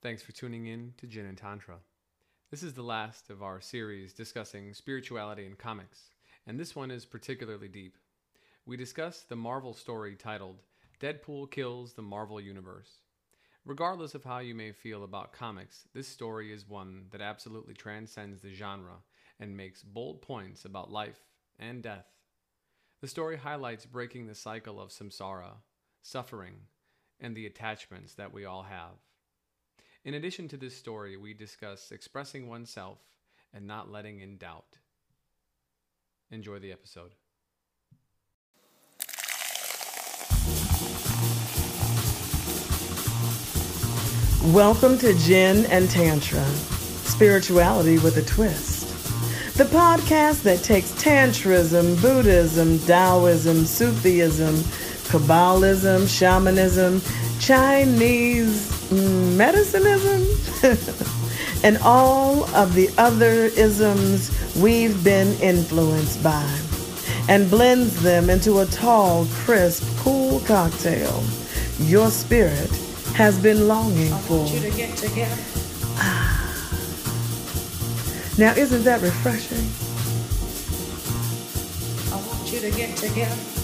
Thanks for tuning in to Gin and Tantra. This is the last of our series discussing spirituality in comics, and this one is particularly deep. We discuss the Marvel story titled Deadpool Kills the Marvel Universe. Regardless of how you may feel about comics, this story is one that absolutely transcends the genre and makes bold points about life and death. The story highlights breaking the cycle of samsara, suffering, and the attachments that we all have. In addition to this story, we discuss expressing oneself and not letting in doubt. Enjoy the episode. Welcome to Gin and Tantra, spirituality with a twist. The podcast that takes Tantrism, Buddhism, Taoism, Sufism, Kabbalism, Shamanism, Chinese medicinism, and all of the other isms we've been influenced by, and blends them into a tall, crisp, cool cocktail your spirit has been longing for. Ah. Now, isn't that refreshing? I want you to get together.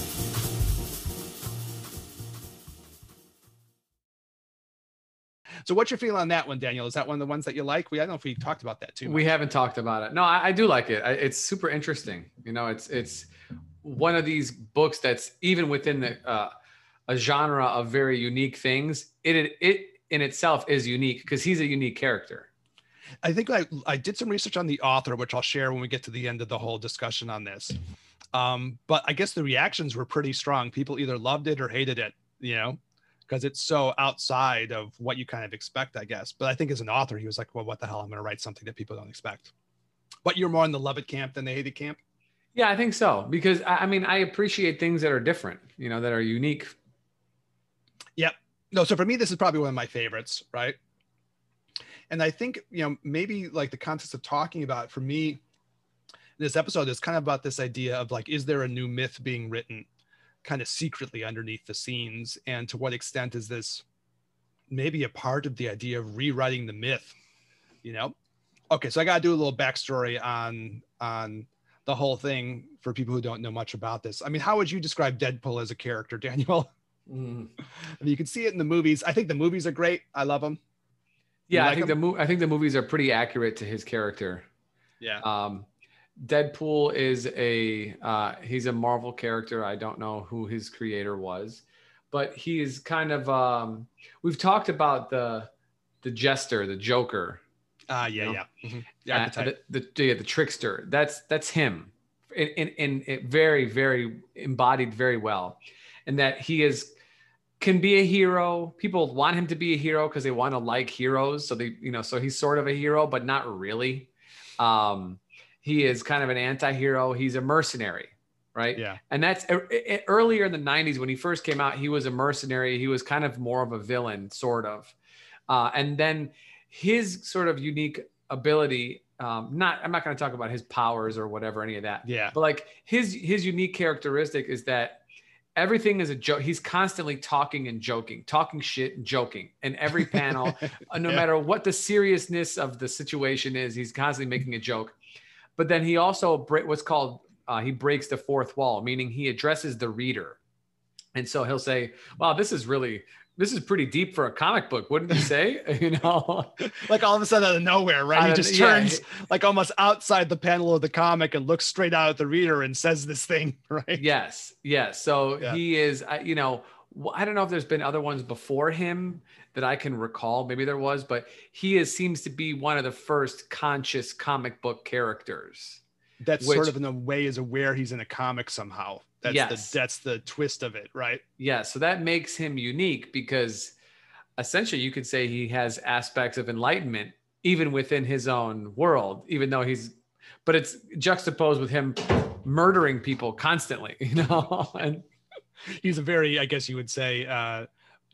So what's your feeling on that one, Daniel? Is that one of the ones that you like? We I don't know if we talked about that too. We haven't talked about it. No, I, I do like it. I, it's super interesting. You know, it's it's one of these books that's even within the uh, a genre of very unique things. It it, it in itself is unique because he's a unique character. I think I, I did some research on the author, which I'll share when we get to the end of the whole discussion on this. Um, but I guess the reactions were pretty strong. People either loved it or hated it, you know, because it's so outside of what you kind of expect, I guess. But I think as an author, he was like, well, what the hell? I'm going to write something that people don't expect. But you're more in the love it camp than the hate it camp. Yeah, I think so because I, I mean I appreciate things that are different, you know, that are unique. Yep. No, so for me, this is probably one of my favorites, right? And I think, you know, maybe like the context of talking about for me, this episode is kind of about this idea of like, is there a new myth being written kind of secretly underneath the scenes? And to what extent is this maybe a part of the idea of rewriting the myth? You know? Okay, so I gotta do a little backstory on on the whole thing for people who don't know much about this. I mean, how would you describe Deadpool as a character, Daniel? Mm. I mean, you can see it in the movies. I think the movies are great. I love them. Yeah, You I like think the mo- I think the movies are pretty accurate to his character. Yeah. Um, Deadpool is a uh, he's a Marvel character. I don't know who his creator was, but he is kind of um, we've talked about the the jester, the Joker, Ah, yeah, know? yeah. Mhm. The uh, the, the, yeah, the trickster. That's that's him, in, in, in it very very embodied very well, and that he is can be a hero. People want him to be a hero because they want to like heroes. So they you know so he's sort of a hero, but not really. Um, he is kind of an anti-hero. He's a mercenary, right? yeah. And that's earlier in the 90s when he first came out, he was a mercenary. He was kind of more of a villain, sort of. Uh, and then his sort of unique ability, um, not, I'm not going to talk about his powers or whatever, any of that, Yeah. but like his, his unique characteristic is that everything is a joke. He's constantly talking and joking, talking shit and joking. And every panel, uh, no Yeah. matter what the seriousness of the situation is, he's constantly making a joke. But then he also break what's called uh, he breaks the fourth wall, meaning he addresses the reader. And so he'll say, "Wow, this is really this is pretty deep for a comic book, wouldn't you say?" you know, Like all of a sudden out of nowhere, right? Out he of- just yeah, turns like almost outside the panel of the comic and looks straight out at the reader and says this thing, right? yes, yes. So Yeah. he is, you know, I don't know if there's been other ones before him that I can recall. Maybe there was, but he is seems to be one of the first conscious comic book characters. That's Which- sort of in a way is aware he's in a comic somehow. That's Yes. the that's the twist of it, right? Yeah, so that makes him unique because essentially you could say he has aspects of enlightenment even within his own world, even though he's but it's juxtaposed with him murdering people constantly, you know? and He's a very, I guess you would say, uh,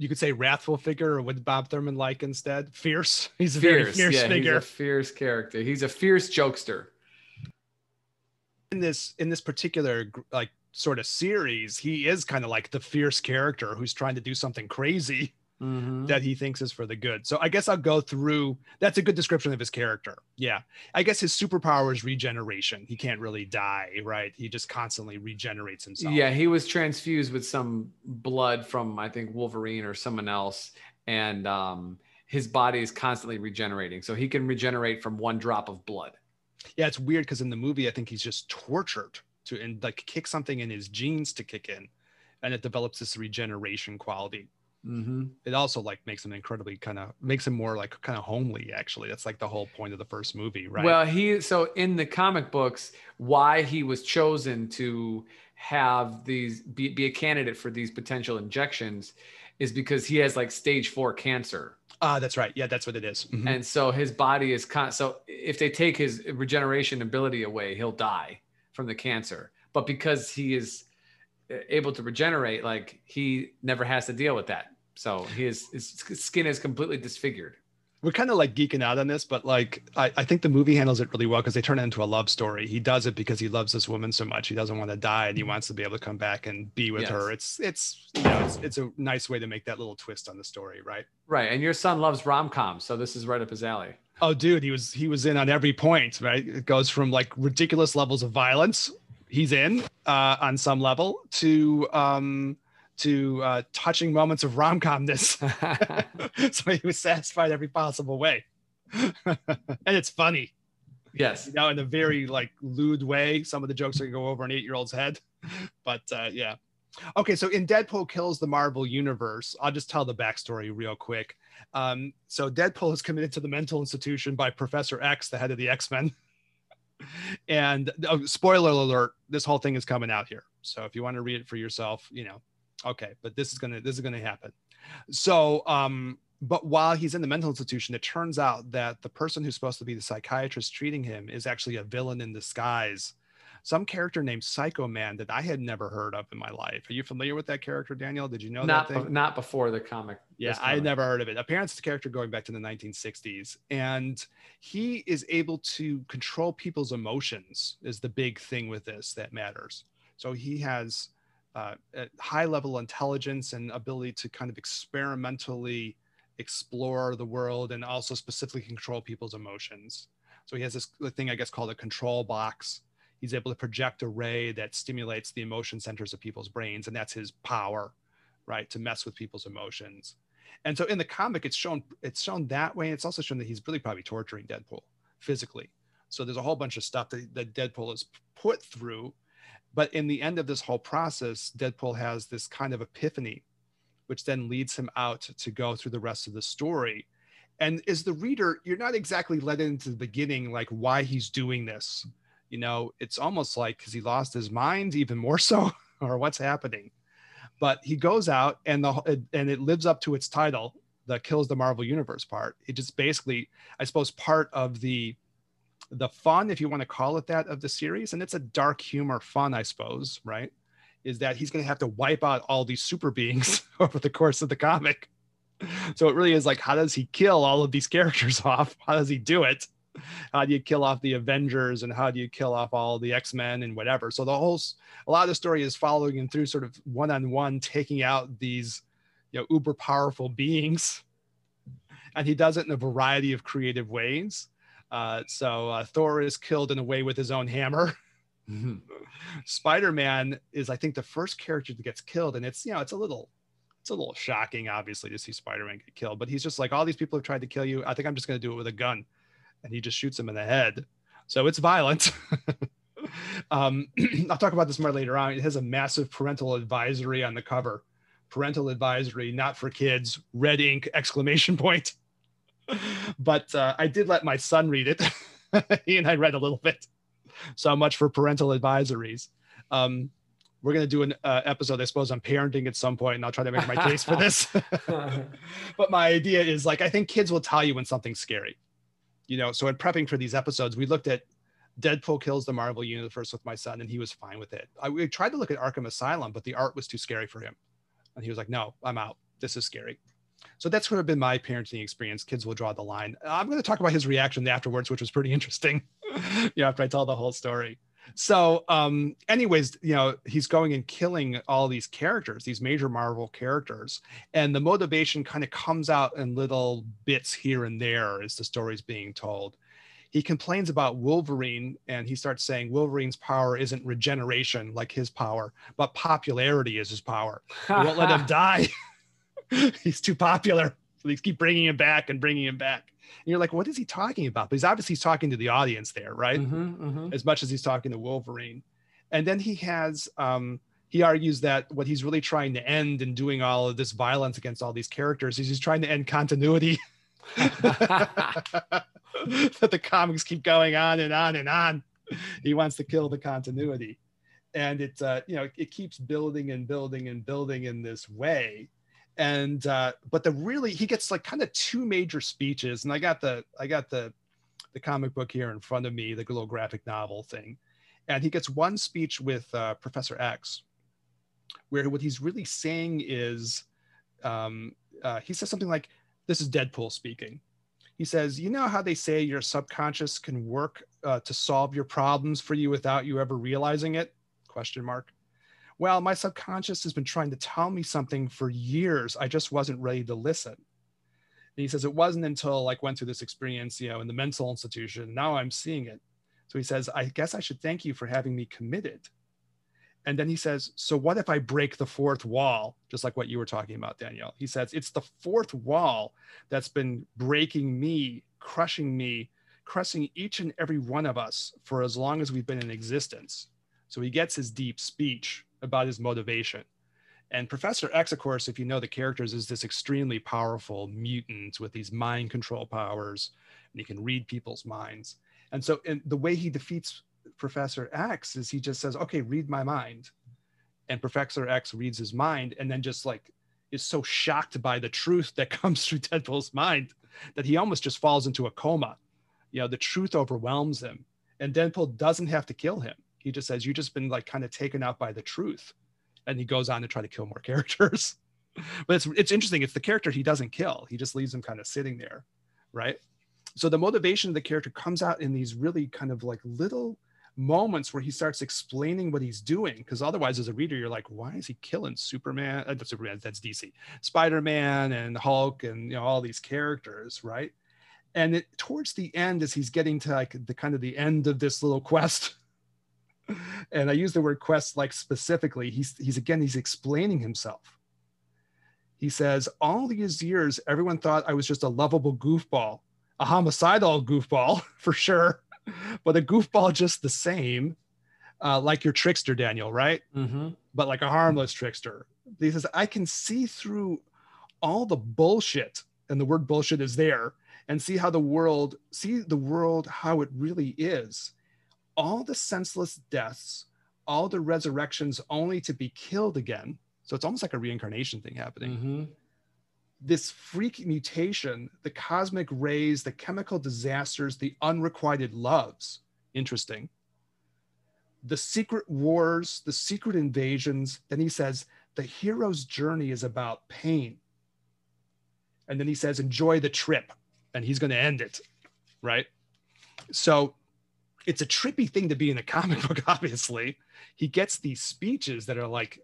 you could say wrathful figure, or would Bob Thurman like instead? Fierce. He's a very fierce, fierce yeah, figure. he's a fierce character. He's a fierce jokester. in this in this particular like sort of series, he is kind of like the fierce character who's trying to do something crazy. Mhm. that he thinks is for the good. So I guess I'll go through. That's a good description of his character. Yeah, I guess his superpower is regeneration. He can't really die, right? He just constantly regenerates himself. Yeah, he was transfused with some blood from I think Wolverine or someone else, and um, his body is constantly regenerating, so he can regenerate from one drop of blood. yeah. It's weird because in the movie, I think he's just tortured to and like kick something in his genes to kick in, and it develops this regeneration quality. Mm-hmm. It also like makes him incredibly kind of makes him more like kind of homely. Actually, that's like the whole point of the first movie, right? Well, he so in the comic books, why he was chosen to have these be, be a candidate for these potential injections is because he has like stage four cancer. ah, that's right. Yeah, that's what it is. Mhm. and so his body is con- so if they take his regeneration ability away he'll die from the cancer but because he is uh, able to regenerate like he never has to deal with that so his, his skin is completely disfigured we're kind of like geeking out on this, but like I, I think the movie handles it really well because they turn it into a love story. He does it because he loves this woman so much. He doesn't want to die and he wants to be able to come back and be with Yes. her. It's it's you know it's it's a nice way to make that little twist on the story, right? right and your son loves rom-coms so this is right up his alley Oh, dude, he was he was in on every point, right? It goes from like ridiculous levels of violence, he's in uh, on some level, to um to uh, touching moments of rom-comness. so he was satisfied every possible way, and it's funny. yes you know, in a very like lewd way. Some of the jokes are gonna go over an eight-year-old's head, but uh, yeah. Okay, so in Deadpool kills the Marvel universe, I'll just tell the backstory real quick. Um, so Deadpool is committed to the mental institution by Professor X, the head of the X-Men. and oh, spoiler alert, this whole thing is coming out here. So if you want to read it for yourself, you know, okay, but this is gonna this is gonna happen. So um, but while he's in the mental institution, it turns out that the person who's supposed to be the psychiatrist treating him is actually a villain in disguise. Some character named Psycho Man that I had never heard of in my life. Are you familiar with that character, Daniel? Did you know not that be- not before the comic Yeah, I had never heard of it. Apparently, it's a character going back to the 1960s, and he is able to control people's emotions. Is the big thing with this that matters. So he has uh, high level intelligence and ability to kind of experimentally explore the world and also specifically control people's emotions. So he has this thing, I guess, called a control box. He's able to project a ray that stimulates the emotion centers of people's brains, and that's his power right to mess with people's emotions and so in the comic it's shown it's shown that way it's also shown that he's really probably torturing deadpool physically so there's a whole bunch of stuff that, that deadpool is put through but in the end of this whole process deadpool has this kind of epiphany which then leads him out to go through the rest of the story. And as the reader you're not exactly led into the beginning like why he's doing this. You know it's almost like because he lost his mind even more so or what's happening. But he goes out and the and it lives up to its title the kills the marvel universe part. It just basically i suppose part of the the fun if you want to call it that of the series and it's a dark humor fun i suppose right is that he's going to have to wipe out all these super beings over the course of the comic. So it really is like how does he kill all of these characters off? How does he do it? How do you kill off the avengers and how do you kill off all the x-men and whatever? So the whole a lot of the story is following him through sort of one-on-one taking out these you know uber powerful beings. And he does it in a variety of creative ways uh, so uh, thor is killed in a way with his own hammer. Mhm. spider-man is i think the first character that gets killed and it's you know it's a little it's a little shocking obviously to see spider-man get killed but he's just like all these people have tried to kill you. I think i'm just going to do it with a gun. And he just shoots him in the head. So it's violent. Um, i'll talk about this more later on. It has a massive parental advisory on the cover. Parental advisory not for kids. Red ink exclamation point but uh, i did let my son read it he and i read a little bit. So much for parental advisories. Um, we're going to do an uh, episode i suppose on parenting at some point and i'll try to make my case for this. But my idea is like i think kids will tell you when something's scary. You know so in prepping for these episodes we looked at deadpool kills the marvel universe with my son and he was fine with it. I, we tried to look at arkham asylum but the art was too scary for him. And he was like no i'm out. This is scary so that's sort of been my parenting experience. Kids will draw the line. I'm going to talk about his reaction afterwards which was pretty interesting you know after i tell the whole story. So um anyways you know he's going and killing all these characters these major marvel characters and the motivation kind of comes out in little bits here and there as the story's being told. He complains about wolverine and he starts saying wolverine's power isn't regeneration like his power but popularity is his power. We won't let him die he's too popular so they keep bringing him back and bringing him back and you're like what is he talking about but he's obviously he's talking to the audience there right Mhm, mhm. as much as he's talking to Wolverine. And then he has um he argues that what he's really trying to end and doing all of this violence against all these characters is he's trying to end continuity. that the comics keep going on and on and on. He wants to kill the continuity. And it uh, you know, it keeps building and building and building in this way. And uh, but the really he gets like kind of two major speeches, and I got the I got the the comic book here in front of me, the little graphic novel thing. And he gets one speech with uh, Professor X, where what he's really saying is um, uh, he says something like, This is Deadpool speaking. He says, You know how they say your subconscious can work uh, to solve your problems for you without you ever realizing it? Question mark. Well, my subconscious has been trying to tell me something for years. I just wasn't ready to listen. And he says it wasn't until like went through this experience, you know, in the mental institution. Now I'm seeing it. So he says, I guess I should thank you for having me committed. And then he says, So what if I break the fourth wall? Just like what you were talking about, Danielle. He says, It's the fourth wall that's been breaking me, crushing me, crushing each and every one of us for as long as we've been in existence. So he gets his deep speech about his motivation. And Professor X, of course, if you know the characters, is this extremely powerful mutant with these mind control powers, and he can read people's minds. And so, in the way he defeats Professor X is he just says, "Okay, read my mind," and Professor X reads his mind, and then just like is so shocked by the truth that comes through Deadpool's mind that he almost just falls into a coma. You know, the truth overwhelms him, and Deadpool doesn't have to kill him. He just says, You've just been like kind of taken out by the truth." and he goes on to try to kill more characters. but it's it's interesting. It's the character he doesn't kill. He just leaves him kind of sitting there, right? So the motivation of the character comes out in these really kind of like little moments where he starts explaining what he's doing. Because otherwise, as a reader, you're like, why is he killing Superman? Uh, Superman, that's DC, Spider-Man, and Hulk, and you know all these characters, right? And it, towards the end, as he's getting to like the kind of the end of this little quest and I use the word quest like specifically. He's he's again he's explaining himself. He says, all these years, everyone thought I was just a lovable goofball, a homicidal goofball for sure, but a goofball just the same, uh, like your trickster, Daniel, right? Mhm. But like a harmless trickster. He says, I can see through all the bullshit, and the word bullshit is there, and see how the world, see the world how it really is all the senseless deaths, all the resurrections only to be killed again. So it's almost like a reincarnation thing happening. Mhm. This freak mutation, the cosmic rays, the chemical disasters, the unrequited loves. Interesting. The secret wars, the secret invasions. Then he says, the hero's journey is about pain. And then he says, enjoy the trip. And he's going to end it. Right. So it's a trippy thing to be in a comic book obviously. He gets these speeches that are like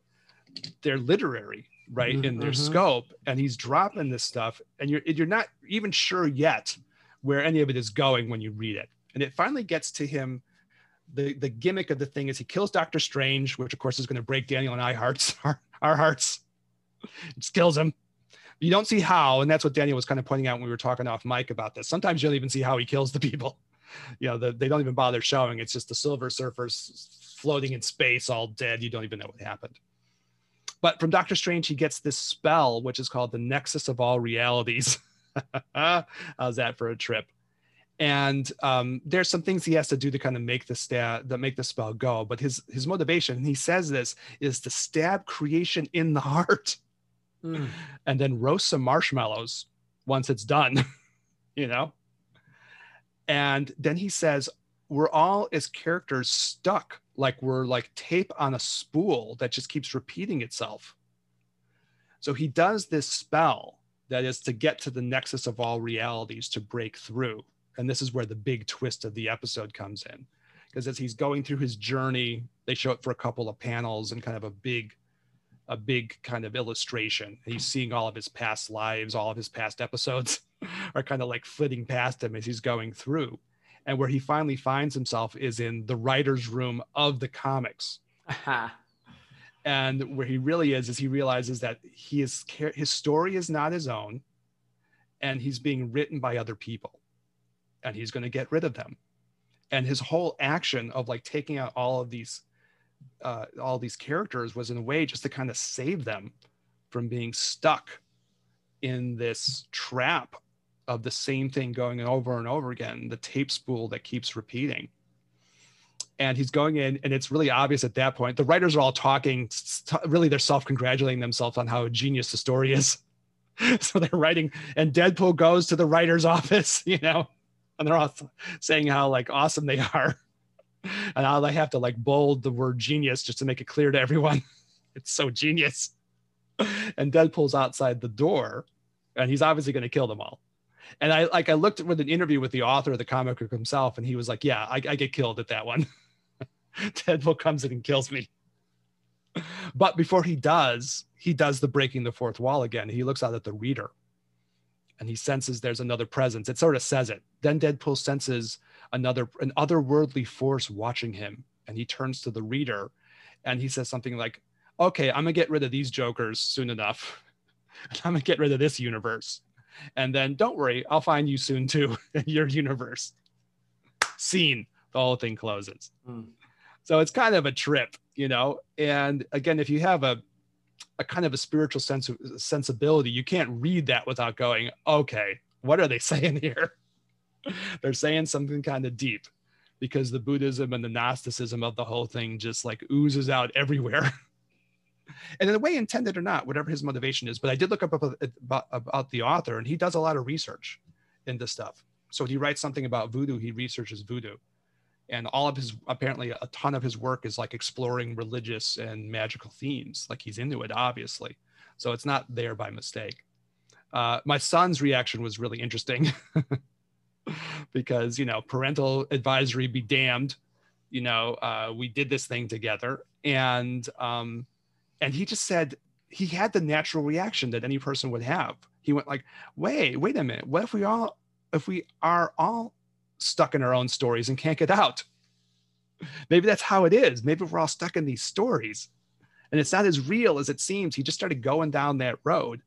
they're literary right in their Mhm. scope and he's dropping this stuff and you're you're not even sure yet where any of it is going when you read it. And it finally gets to him the the gimmick of the thing is he kills doctor strange which of course is going to break daniel and i hearts our, our hearts. It kills him. You don't see how and that's what daniel was kind of pointing out when we were talking off mic about this. Sometimes you don't even see how he kills the people you know, the, they don't even bother showing. It's just the Silver Surfers floating in space, all dead. You don't even know what happened. But from Doctor Strange, he gets this spell, which is called the Nexus of All Realities. How's that for a trip? And um, there's some things he has to do to kind of make the stat that make the spell go. But his his motivation, and he says this, is to stab creation in the heart Mm. and then roast some marshmallows once it's done, you know? And then he says, We're all as characters stuck, like we're like tape on a spool that just keeps repeating itself. So he does this spell that is to get to the nexus of all realities to break through. And this is where the big twist of the episode comes in. because as he's going through his journey, they show it for a couple of panels and kind of a big, a big kind of illustration. He's seeing all of his past lives, all of his past episodes are kind of like flitting past him as he's going through. And where he finally finds himself is in the writer's room of the comics. and where he really is is he realizes that he is his story is not his own and he's being written by other people and he's going to get rid of them and his whole action of like taking out all of these uh, all these characters was in a way just to kind of save them from being stuck in this trap of the same thing going over and over again the tape spool that keeps repeating. And he's going in and it's really obvious at that point the writers are all talking really they're self-congratulating themselves on how genius the story is. So they're writing and deadpool goes to the writer's office you know and they're all saying how like awesome they are. And how they have to like bold the word genius just to make it clear to everyone. It's so genius. And deadpool's outside the door and he's obviously going to kill them all and i like i looked with an interview with the author of the comic book himself and he was like yeah i, I get killed at that one deadpool comes in and kills me but before he does he does the breaking the fourth wall again he looks out at the reader and he senses there's another presence. It sort of says it. Then Deadpool senses another an otherworldly force watching him, and he turns to the reader, and he says something like, "Okay, I'm gonna get rid of these jokers soon enough. I'm gonna get rid of this universe, and then don't worry, I'll find you soon too in your universe." Scene. The whole thing closes. Mm. So it's kind of a trip, you know. And again, if you have a a kind of a spiritual sense of sensibility, you can't read that without going, okay, what are they saying here? They're saying something kind of deep because the Buddhism and the Gnosticism of the whole thing just like oozes out everywhere. and in a way, intended or not, whatever his motivation is. But I did look up about, about the author, and he does a lot of research into stuff. So he writes something about voodoo, he researches voodoo. And all of his apparently a ton of his work is like exploring religious and magical themes. Like he's into it obviously. So it's not there by mistake. Uh, my son's reaction was really interesting because you know parental advisory be damned. You know uh, we did this thing together. And um, and he just said he had the natural reaction that any person would have he went like wait wait a minute what if we all if we are all stuck in our own stories and can't get out. Maybe that's how it is. Maybe we're all stuck in these stories and it's not as real as it seems. He just started going down that road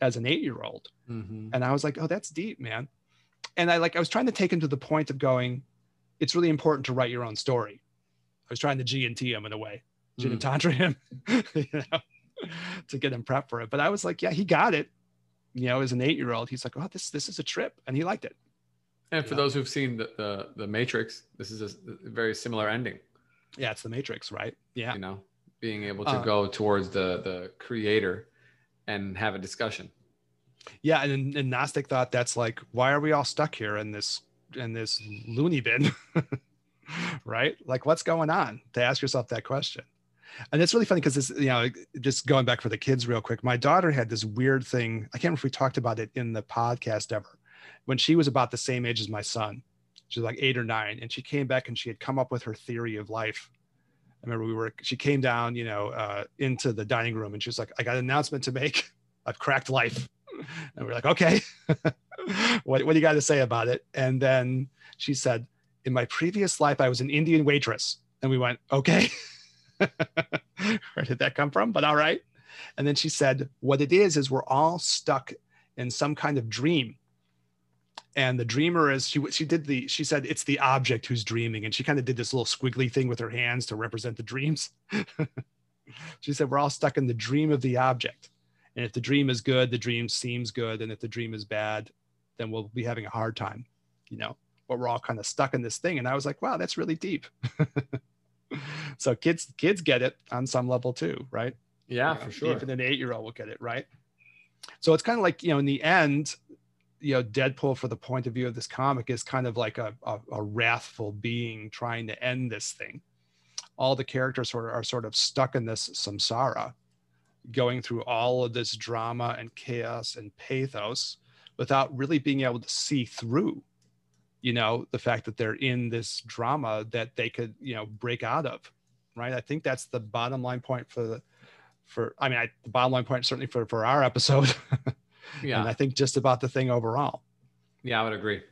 as an eight year old. Mm-hmm. And I was like, oh, that's deep, man. And I like, I was trying to take him to the point of going, it's really important to write your own story. I was trying to G and T him in a way, G and mm. Tantra him, you know, to get him prepped for it. But I was like, yeah, he got it. You know, as an eight year old, he's like, oh, this, this is a trip. And he liked it. And for those who've seen the, the, the Matrix, this is a very similar ending. Yeah, it's the Matrix, right? Yeah. You know, being able to uh, go towards the the creator and have a discussion. Yeah, and, and Gnostic thought that's like, why are we all stuck here in this in this loony bin? right? Like, what's going on? To ask yourself that question. And it's really funny because this, you know, just going back for the kids real quick. My daughter had this weird thing. I can't remember if we talked about it in the podcast ever when she was about the same age as my son. She was like eight or nine, and she came back and she had come up with her theory of life. I remember we were. She came down, you know, uh, into the dining room, and she was like, "I got an announcement to make. I've cracked life." And we are like, "Okay, what what do you got to say about it?" And then she said, "In my previous life, I was an Indian waitress." And we went, "Okay." Where did that come from? But all right. And then she said, What it is, is we're all stuck in some kind of dream. And the dreamer is she she did the she said it's the object who's dreaming. And she kind of did this little squiggly thing with her hands to represent the dreams. She said we're all stuck in the dream of the object. And if the dream is good the dream seems good. And if the dream is bad then we'll be having a hard time you know? But we're all kind of stuck in this thing. And i was like wow that's really deep so kids kids get it on some level too right? Yeah you know, for sure. even an eight year old will get it right? So it's kind of like you know in the end you know deadpool for the point of view of this comic is kind of like a, a, a wrathful being trying to end this thing. All the characters sort of are sort of stuck in this samsara going through all of this drama and chaos and pathos without really being able to see through you know the fact that they're in this drama that they could you know break out of right? I think that's the bottom line point for the for i mean I, the bottom line point certainly for for our episode. Yeah. and i think just about the thing overall. Yeah, I would agree.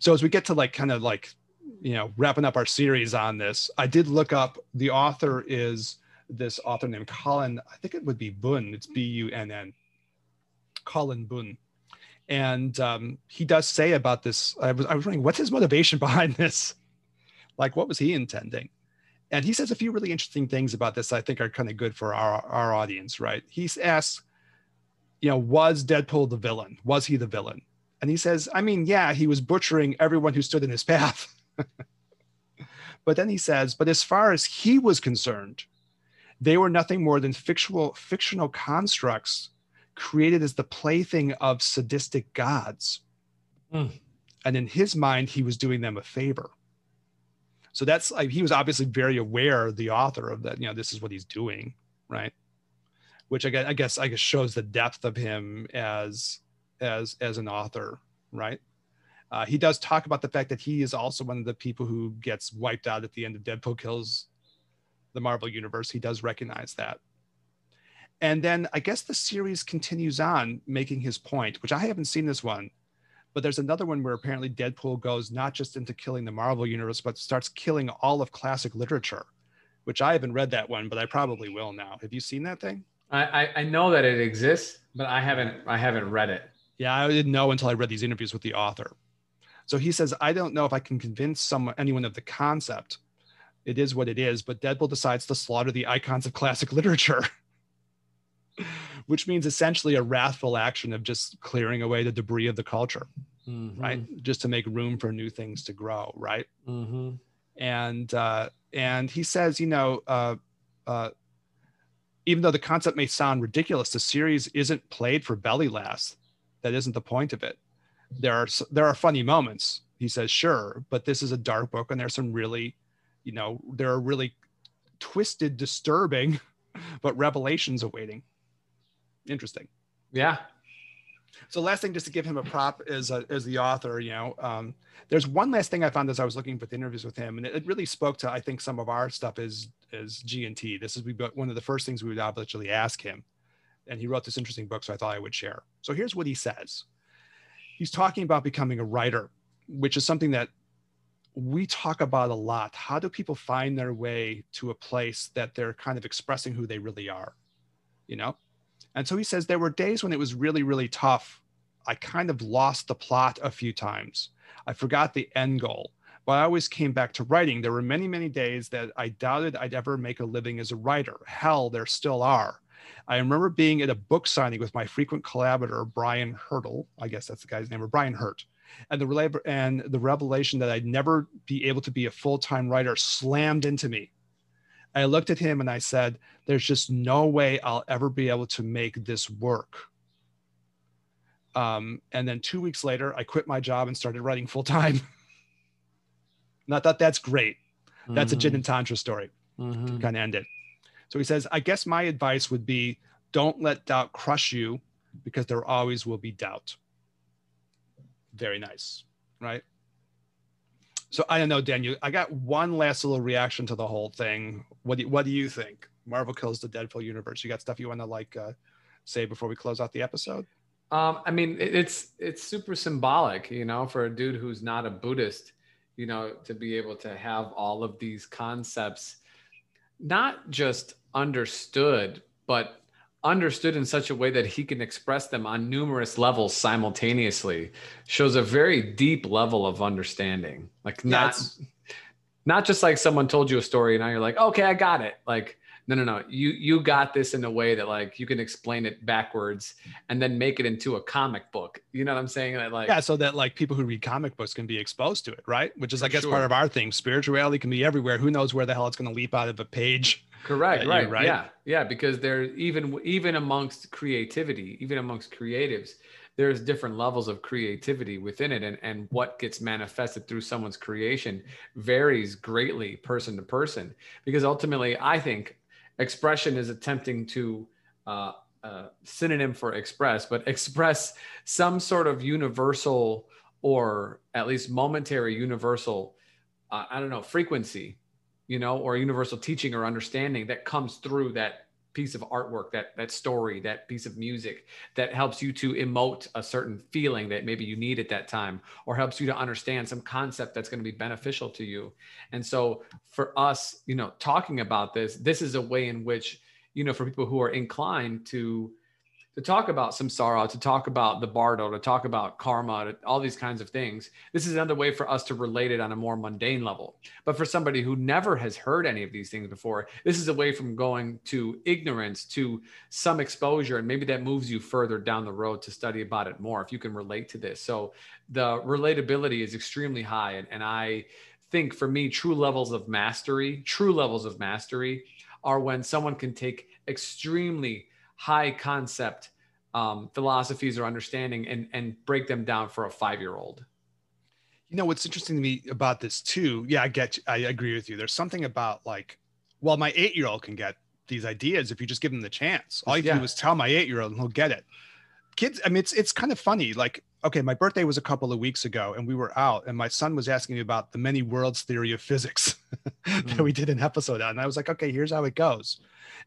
so as we get to like kind of like you know wrapping up our series on this i did look up the author is this author named Cullen i think it would be Bunn it's b-u-n-n Cullen Bunn and um, he does say about this I was, I was wondering what's his motivation behind this? Like what was he intending? And he says a few really interesting things about this i think are kind of good for our, our audience right? He asks you know was deadpool the villain? Was he the villain? And he says, I mean, yeah, he was butchering everyone who stood in his path. but then he says, but as far as he was concerned, they were nothing more than fictional, fictional constructs created as the plaything of sadistic gods. Hmm. And in his mind, he was doing them a favor. So that's like he was obviously very aware, the author of that, you know, this is what he's doing, right? Which I guess I guess I guess shows the depth of him as as as an author, right? Uh, he does talk about the fact that he is also one of the people who gets wiped out at the end of Deadpool kills the Marvel universe. He does recognize that. And then I guess the series continues on making his point, which I haven't seen this one, but there's another one where apparently Deadpool goes not just into killing the Marvel universe, but starts killing all of classic literature, which I haven't read that one, but I probably will now. Have you seen that thing? I, I, know that it exists, but I haven't I haven't read it. Yeah, I didn't know until I read these interviews with the author. So he says, I don't know if I can convince someone, anyone of the concept. It is what it is, but Deadpool decides to slaughter the icons of classic literature, which means essentially a wrathful action of just clearing away the debris of the culture, right? Just to make room for new things to grow, right? Mm-hmm. and uh, and he says, you know, uh, uh, even though the concept may sound ridiculous, the series isn't played for belly laughs. That isn't the point of it. There are there are funny moments. He says, sure, but this is a dark book, and there's some really, you know, there are really twisted, disturbing, but revelations awaiting. Interesting. Yeah. So last thing, just to give him a prop as a, as the author, you know, um, there's one last thing I found as I was looking for the interviews with him, and it, it really spoke to I think some of our stuff is is G and T. This is we one of the first things we would obviously ask him, and he wrote this interesting book, so I thought I would share. So here's what he says. He's talking about becoming a writer, which is something that we talk about a lot. How do people find their way to a place that they're kind of expressing who they really are, you know? And so he says there were days when it was really, really tough. I kind of lost the plot a few times. I forgot the end goal, but I always came back to writing. There were many, many days that I doubted I'd ever make a living as a writer. Hell, there still are. I remember being at a book signing with my frequent collaborator, Brian Hurtle. I guess that's the guy's name, or Brian Hurtt. And the, and the revelation that I'd never be able to be a full time writer slammed into me. I looked at him and I said, There's just no way I'll ever be able to make this work. Um, and then two weeks later, I quit my job and started writing full time. and I thought that's great. That's a Gin and Tantra story Mhm. kind of end it. So he says, I guess my advice would be don't let doubt crush you because there always will be doubt. Very nice, right? So I don't know, Daniel. I got one last little reaction to the whole thing. What do you, what do you think? Marvel kills the Deadpool universe. You got stuff you want to like uh, say before we close out the episode? Um, I mean, it's it's super symbolic, you know, for a dude who's not a Buddhist, you know, to be able to have all of these concepts not just understood, but understood in such a way that he can express them on numerous levels simultaneously shows a very deep level of understanding. Like not not just like someone told you a story and now you're like, okay, I got it. Like, no, no, no. You you got this in a way that like you can explain it backwards and then make it into a comic book. You know what I'm saying? That like yeah, so that like people who read comic books can be exposed to it, right? Which is, I guess, sure. part of our thing. Spirituality can be everywhere. Who knows where the hell it's going to leap out of a page? correct, right, you're right. Yeah, yeah. Because there even even amongst creativity, even amongst creatives, there's different levels of creativity within it, and and what gets manifested through someone's creation varies greatly person to person. Because ultimately, I think expression is attempting to uh, uh, synonym for express, but express some sort of universal or at least momentary universal uh, i don't know frequency you know or universal teaching or understanding that comes through that piece of artwork that that story that piece of music that helps you to emote a certain feeling that maybe you need at that time or helps you to understand some concept that's going to be beneficial to you. And so for us you know talking about this this is a way in which you know for people who are inclined to to talk about samsara, to talk about the bardo, to talk about karma, all these kinds of things. This is another way for us to relate it on a more mundane level. But for somebody who never has heard any of these things before, this is a way from going to ignorance to some exposure. And maybe that moves you further down the road to study about it more if you can relate to this. So the relatability is extremely high. And, and I think for me, true levels of mastery, true levels of mastery are when someone can take extremely high concept um, philosophies or understanding and and break them down for a five year old you know what's interesting to me about this too yeah i get i agree with you. There's something about like well my eight year old can get these ideas if you just give him the chance. All you yeah. do is tell my eight year old and he'll get it. Kids i mean it's it's kind of funny like okay my birthday was a couple of weeks ago and we were out and my son was asking me about the many worlds theory of physics mm. that we did an episode on. And i was like okay here's how it goes.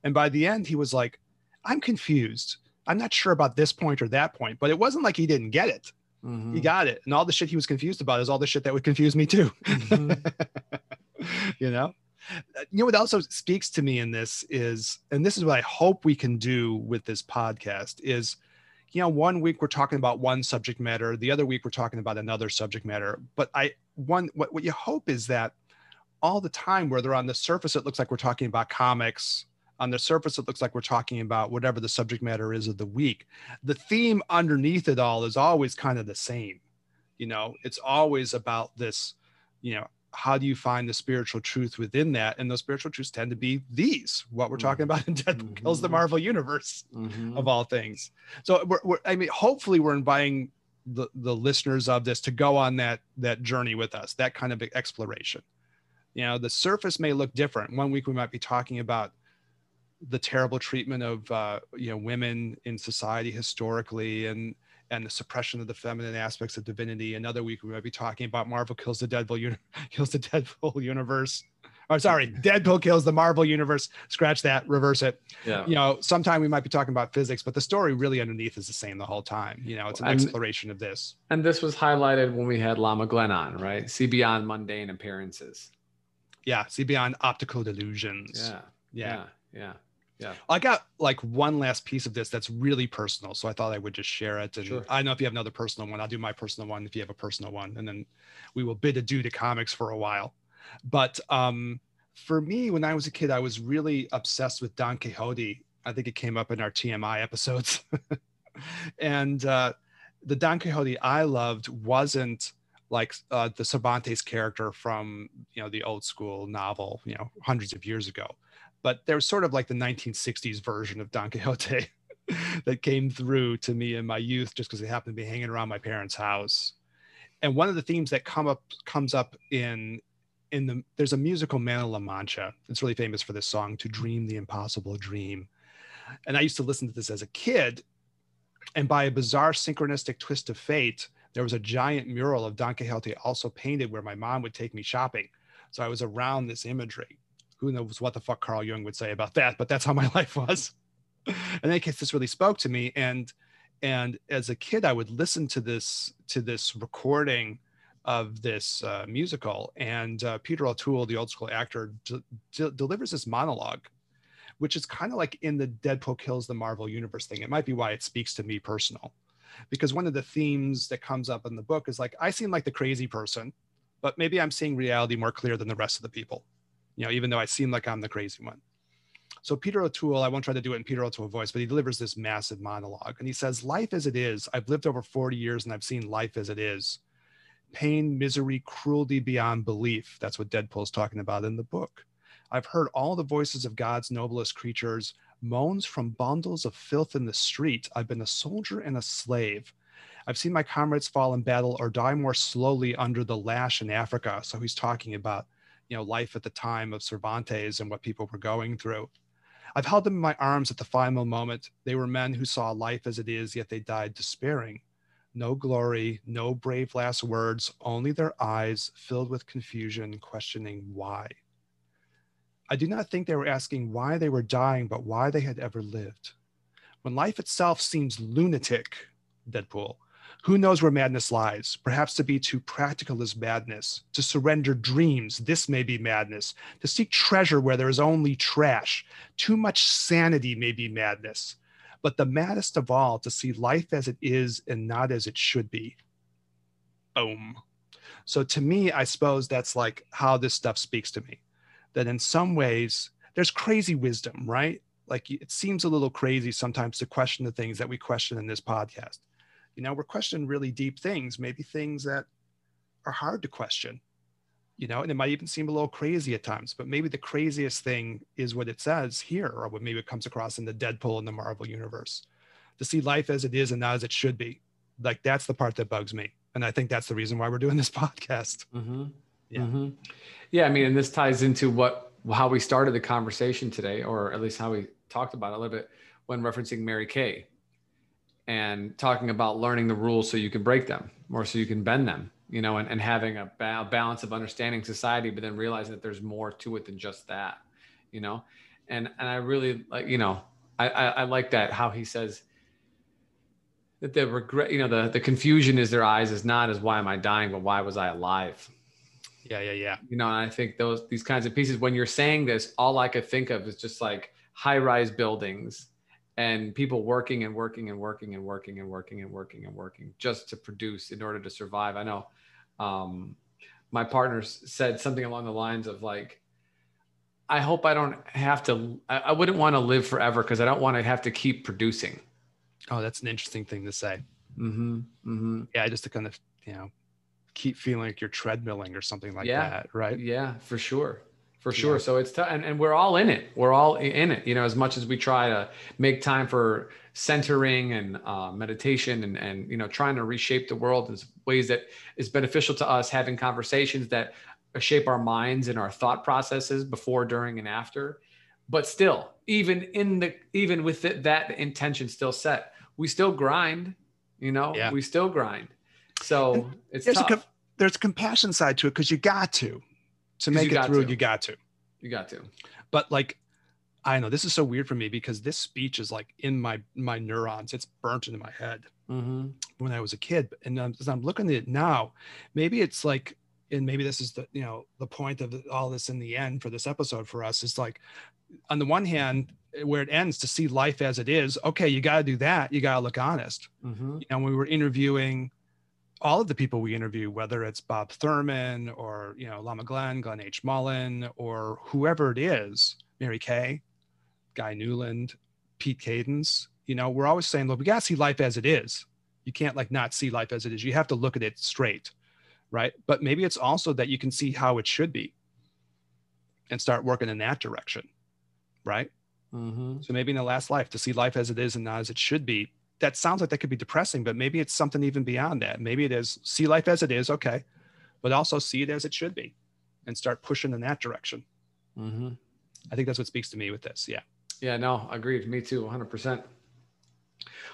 And by the end he was like I'm confused. I'm not sure about this point or that point, but it wasn't like he didn't get it. Mm-hmm. He got it. And all the shit he was confused about is all the shit that would confuse me too. Mm-hmm. you know? You know what also speaks to me in this is, and this is what I hope we can do with this podcast is, you know, one week we're talking about one subject matter, the other week we're talking about another subject matter. But I one what, what you hope is that all the time, whether on the surface it looks like we're talking about comics on the surface it looks like we're talking about whatever the subject matter is of the week. The theme underneath it all is always kind of the same. You know it's always about this you know how do you find the spiritual truth within that? And those spiritual truths tend to be these what we're talking about in deadpool mm-hmm. kills the marvel universe mm-hmm. of all things. So we're, we're, i mean hopefully we're inviting the, the listeners of this to go on that that journey with us that kind of exploration. You know the surface may look different. One week we might be talking about the terrible treatment of uh, you know women in society historically and and the suppression of the feminine aspects of divinity. Another week we might be talking about Marvel kills the Deadpool uni- kills the Deadpool universe. Or sorry, Deadpool kills the Marvel universe. Scratch that, reverse it. Yeah. You know, sometime we might be talking about physics, but the story really underneath is the same the whole time. You know, it's an and, exploration of this. And this was highlighted when we had Lama Glenn on, right? See beyond mundane appearances. Yeah, see beyond optical delusions. Yeah. Yeah. Yeah. yeah. Yeah. I got like one last piece of this that's really personal. So I thought I would just share it. And sure. I don't know if you have another personal one, I'll do my personal one if you have a personal one. And then we will bid adieu to comics for a while. But um, for me, when I was a kid, I was really obsessed with Don Quixote. I think it came up in our TMI episodes. and uh, the Don Quixote I loved wasn't like uh, the Cervantes character from you know the old school novel, you know, hundreds of years ago but there's sort of like the 1960s version of Don Quixote that came through to me in my youth just because it happened to be hanging around my parents' house. And one of the themes that come up comes up in in the there's a musical Man of La Mancha. It's really famous for this song "To Dream the Impossible Dream," and I used to listen to this as a kid. And by a bizarre synchronistic twist of fate, there was a giant mural of Don Quixote also painted where my mom would take me shopping. So I was around this imagery who knows what the fuck Carl Jung would say about that, but that's how my life was. In any case, this really spoke to me. And and as a kid, I would listen to this to this recording of this uh, musical, and uh, Peter O'Toole, the old school actor, d- d- delivers this monologue, which is kind of like in the Deadpool kills the Marvel universe thing. It might be why it speaks to me personal, because one of the themes that comes up in the book is like I seem like the crazy person, but maybe I'm seeing reality more clear than the rest of the people you know, even though I seem like I'm the crazy one. So Peter O'Toole, I won't try to do it in Peter O'Toole voice, but he delivers this massive monologue. And he says, Life as it is, I've lived over 40 years and I've seen life as it is. Pain, misery, cruelty beyond belief. That's what Deadpool's talking about in the book. I've heard all the voices of God's noblest creatures, moans from bundles of filth in the street. I've been a soldier and a slave. I've seen my comrades fall in battle or die more slowly under the lash in Africa. So he's talking about you know life at the time of Cervantes and what people were going through. I've held them in my arms at the final moment. They were men who saw life as it is, yet they died despairing. No glory, no brave last words, only their eyes filled with confusion, questioning why. I do not think they were asking why they were dying, but why they had ever lived. When life itself seems lunatic, Deadpool, who knows where madness lies? Perhaps to be too practical is madness. To surrender dreams, this may be madness. To seek treasure where there is only trash. Too much sanity may be madness but the maddest of all to see life as it is and not as it should be. Boom. So to me, I suppose that's like how this stuff speaks to me. That in some ways, there's crazy wisdom, right? Like it seems a little crazy sometimes to question the things that we question in this podcast. You know, we're questioning really deep things, maybe things that are hard to question you know, and it might even seem a little crazy at times, but maybe the craziest thing is what it says here, or what maybe it comes across in the Deadpool in the Marvel universe. To see life as it is and not as it should be. Like that's the part that bugs me. And I think that's the reason why we're doing this podcast. Mm-hmm. Yeah. Mm-hmm. Yeah. I mean, and this ties into what, how we started the conversation today, or at least how we talked about it a little bit when referencing Mary Kay and talking about learning the rules so you can break them or so you can bend them you know, and, and having a, ba- balance of understanding society, but then realizing that there's more to it than just that, you know? And, and I really like, you know, I, I, I like that how he says that the regret, you know, the, the confusion is their eyes is not as why am I dying, but why was I alive? Yeah, yeah, yeah. You know, and I think those, these kinds of pieces, when you're saying this, all I could think of is just like high rise buildings and people working and working and working and working and working and working and working just to produce in order to survive. I know um, my partners said something along the lines of like, I hope I don't have to, I, I wouldn't want to live forever because I don't want to have to keep producing. Oh, that's an interesting thing to say. Mm-hmm. Mm-hmm. Yeah, just to kind of, you know, keep feeling like you're treadmilling or something like Yeah. that, right? Yeah, for sure. For sure. Yeah. So it's tough. And, and we're all in it. We're all in it, you know, as much as we try to make time for centering and uh, meditation and, and, you know, trying to reshape the world in ways that is beneficial to us, having conversations that shape our minds and our thought processes before, during, and after. But still, even in the, even with it, that intention still set, we still grind, you know, Yeah. we still grind. So it's There's a, tough. com- there's a compassion side to it because you got to. To make it through, to. you got to. you got to. but like i know this is so weird for me because this speech is like in my my neurons it's burnt into my head Mm-hmm. when i was a kid and um, as i'm looking at it now maybe it's like and maybe this is the you know the point of all this in the end for this episode for us is like on the one hand where it ends to see life as it is okay you got to do that you got to look honest Mm-hmm. and we were interviewing all of the people we interview, whether it's Bob Thurman or you know Lama Glenn, Glenn H. Mullin, or whoever it is, Mary Kay, Guy Newland, Pete Cadence, you know, we're always saying, look, we gotta see life as it is. You can't like not see life as it is. You have to look at it straight, right? But maybe it's also that you can see how it should be and start working in that direction, right? Mm-hmm. So maybe in the last life to see life as it is and not as it should be. That sounds like that could be depressing, but maybe it's something even beyond that. Maybe it is see life as it is, okay, but also see it as it should be and start pushing in that direction. Mm-hmm. I think that's what speaks to me with this. Yeah. Yeah, no, agreed. Me too, 100%.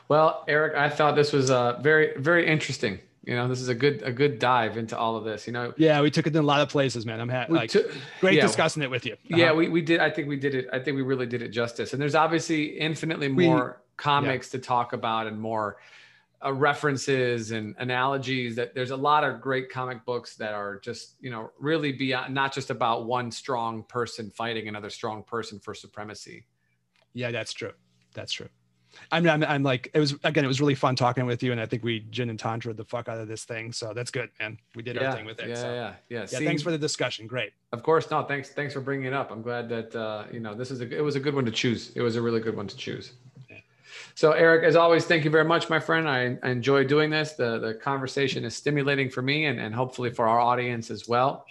Well, Eric, I thought this was uh, very, very interesting. You know, this is a good, a good dive into all of this. You know, Yeah. We took it in a lot of places, man. I'm ha- like took- great yeah, discussing it with you. Yeah, Uh-huh. we, we did. I think we did it. I think we really did it justice. And there's obviously infinitely We- comics to talk about and more uh, references and analogies. That there's a lot of great comic books that are just you know really beyond not just about one strong person fighting another strong person for supremacy. yeah, that's true. That's true. I'm, I'm, I'm like, it was, again, it was really fun talking with you. And I think we gin and tantra the fuck out of this thing. So that's good, man. We did our thing with it. yeah, so. yeah, yeah, Yeah, See- thanks for the discussion. Great. Of course, no. Thanks, thanks for bringing it up. I'm glad that uh, you know this is a it was a good one to choose. It was a really good one to choose. So, Eric, as always, thank you very much, my friend. I, I enjoy doing this. The the conversation is stimulating for me and, and hopefully for our audience as well.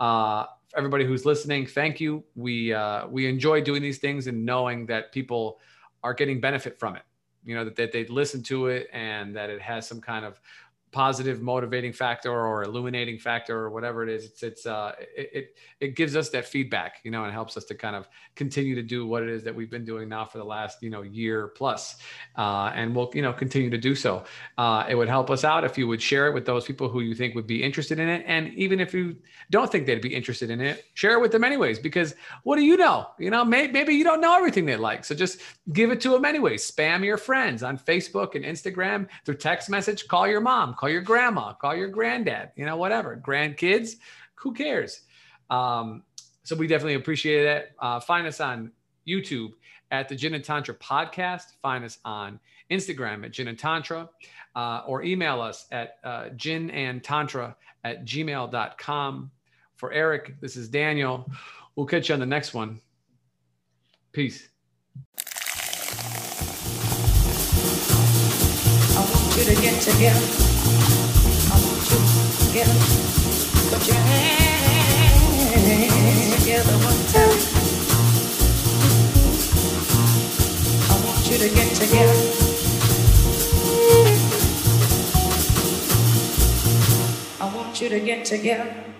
Uh, everybody who's listening, thank you. We uh, we enjoy doing these things and knowing that people are getting benefit from it. You know that, that they listen to it and that it has some kind of positive motivating factor or illuminating factor or whatever it is it's it's uh it, it it gives us that feedback you know and helps us to kind of continue to do what it is that we've been doing now for the last you know year plus uh, and we'll you know continue to do so. Uh, it would help us out if you would share it with those people who you think would be interested in it and even if you don't think they'd be interested in it share it with them anyways because what do you know? You know may, maybe you don't know everything they like so just give it to them anyways. Spam your friends on facebook and instagram through text message call your mom call your grandma, call your granddad, you know, whatever. Grandkids, who cares? Um, so we definitely appreciate it. Uh, find us on YouTube at the Gin and Tantra podcast. Find us on Instagram at Gin and Tantra, uh, or email us at uh, gin and tantra at gmail.com. For Eric, this is Daniel. We'll catch you on the next one. Peace. I want you to get together. One time. I want you to get together. I want you to get together.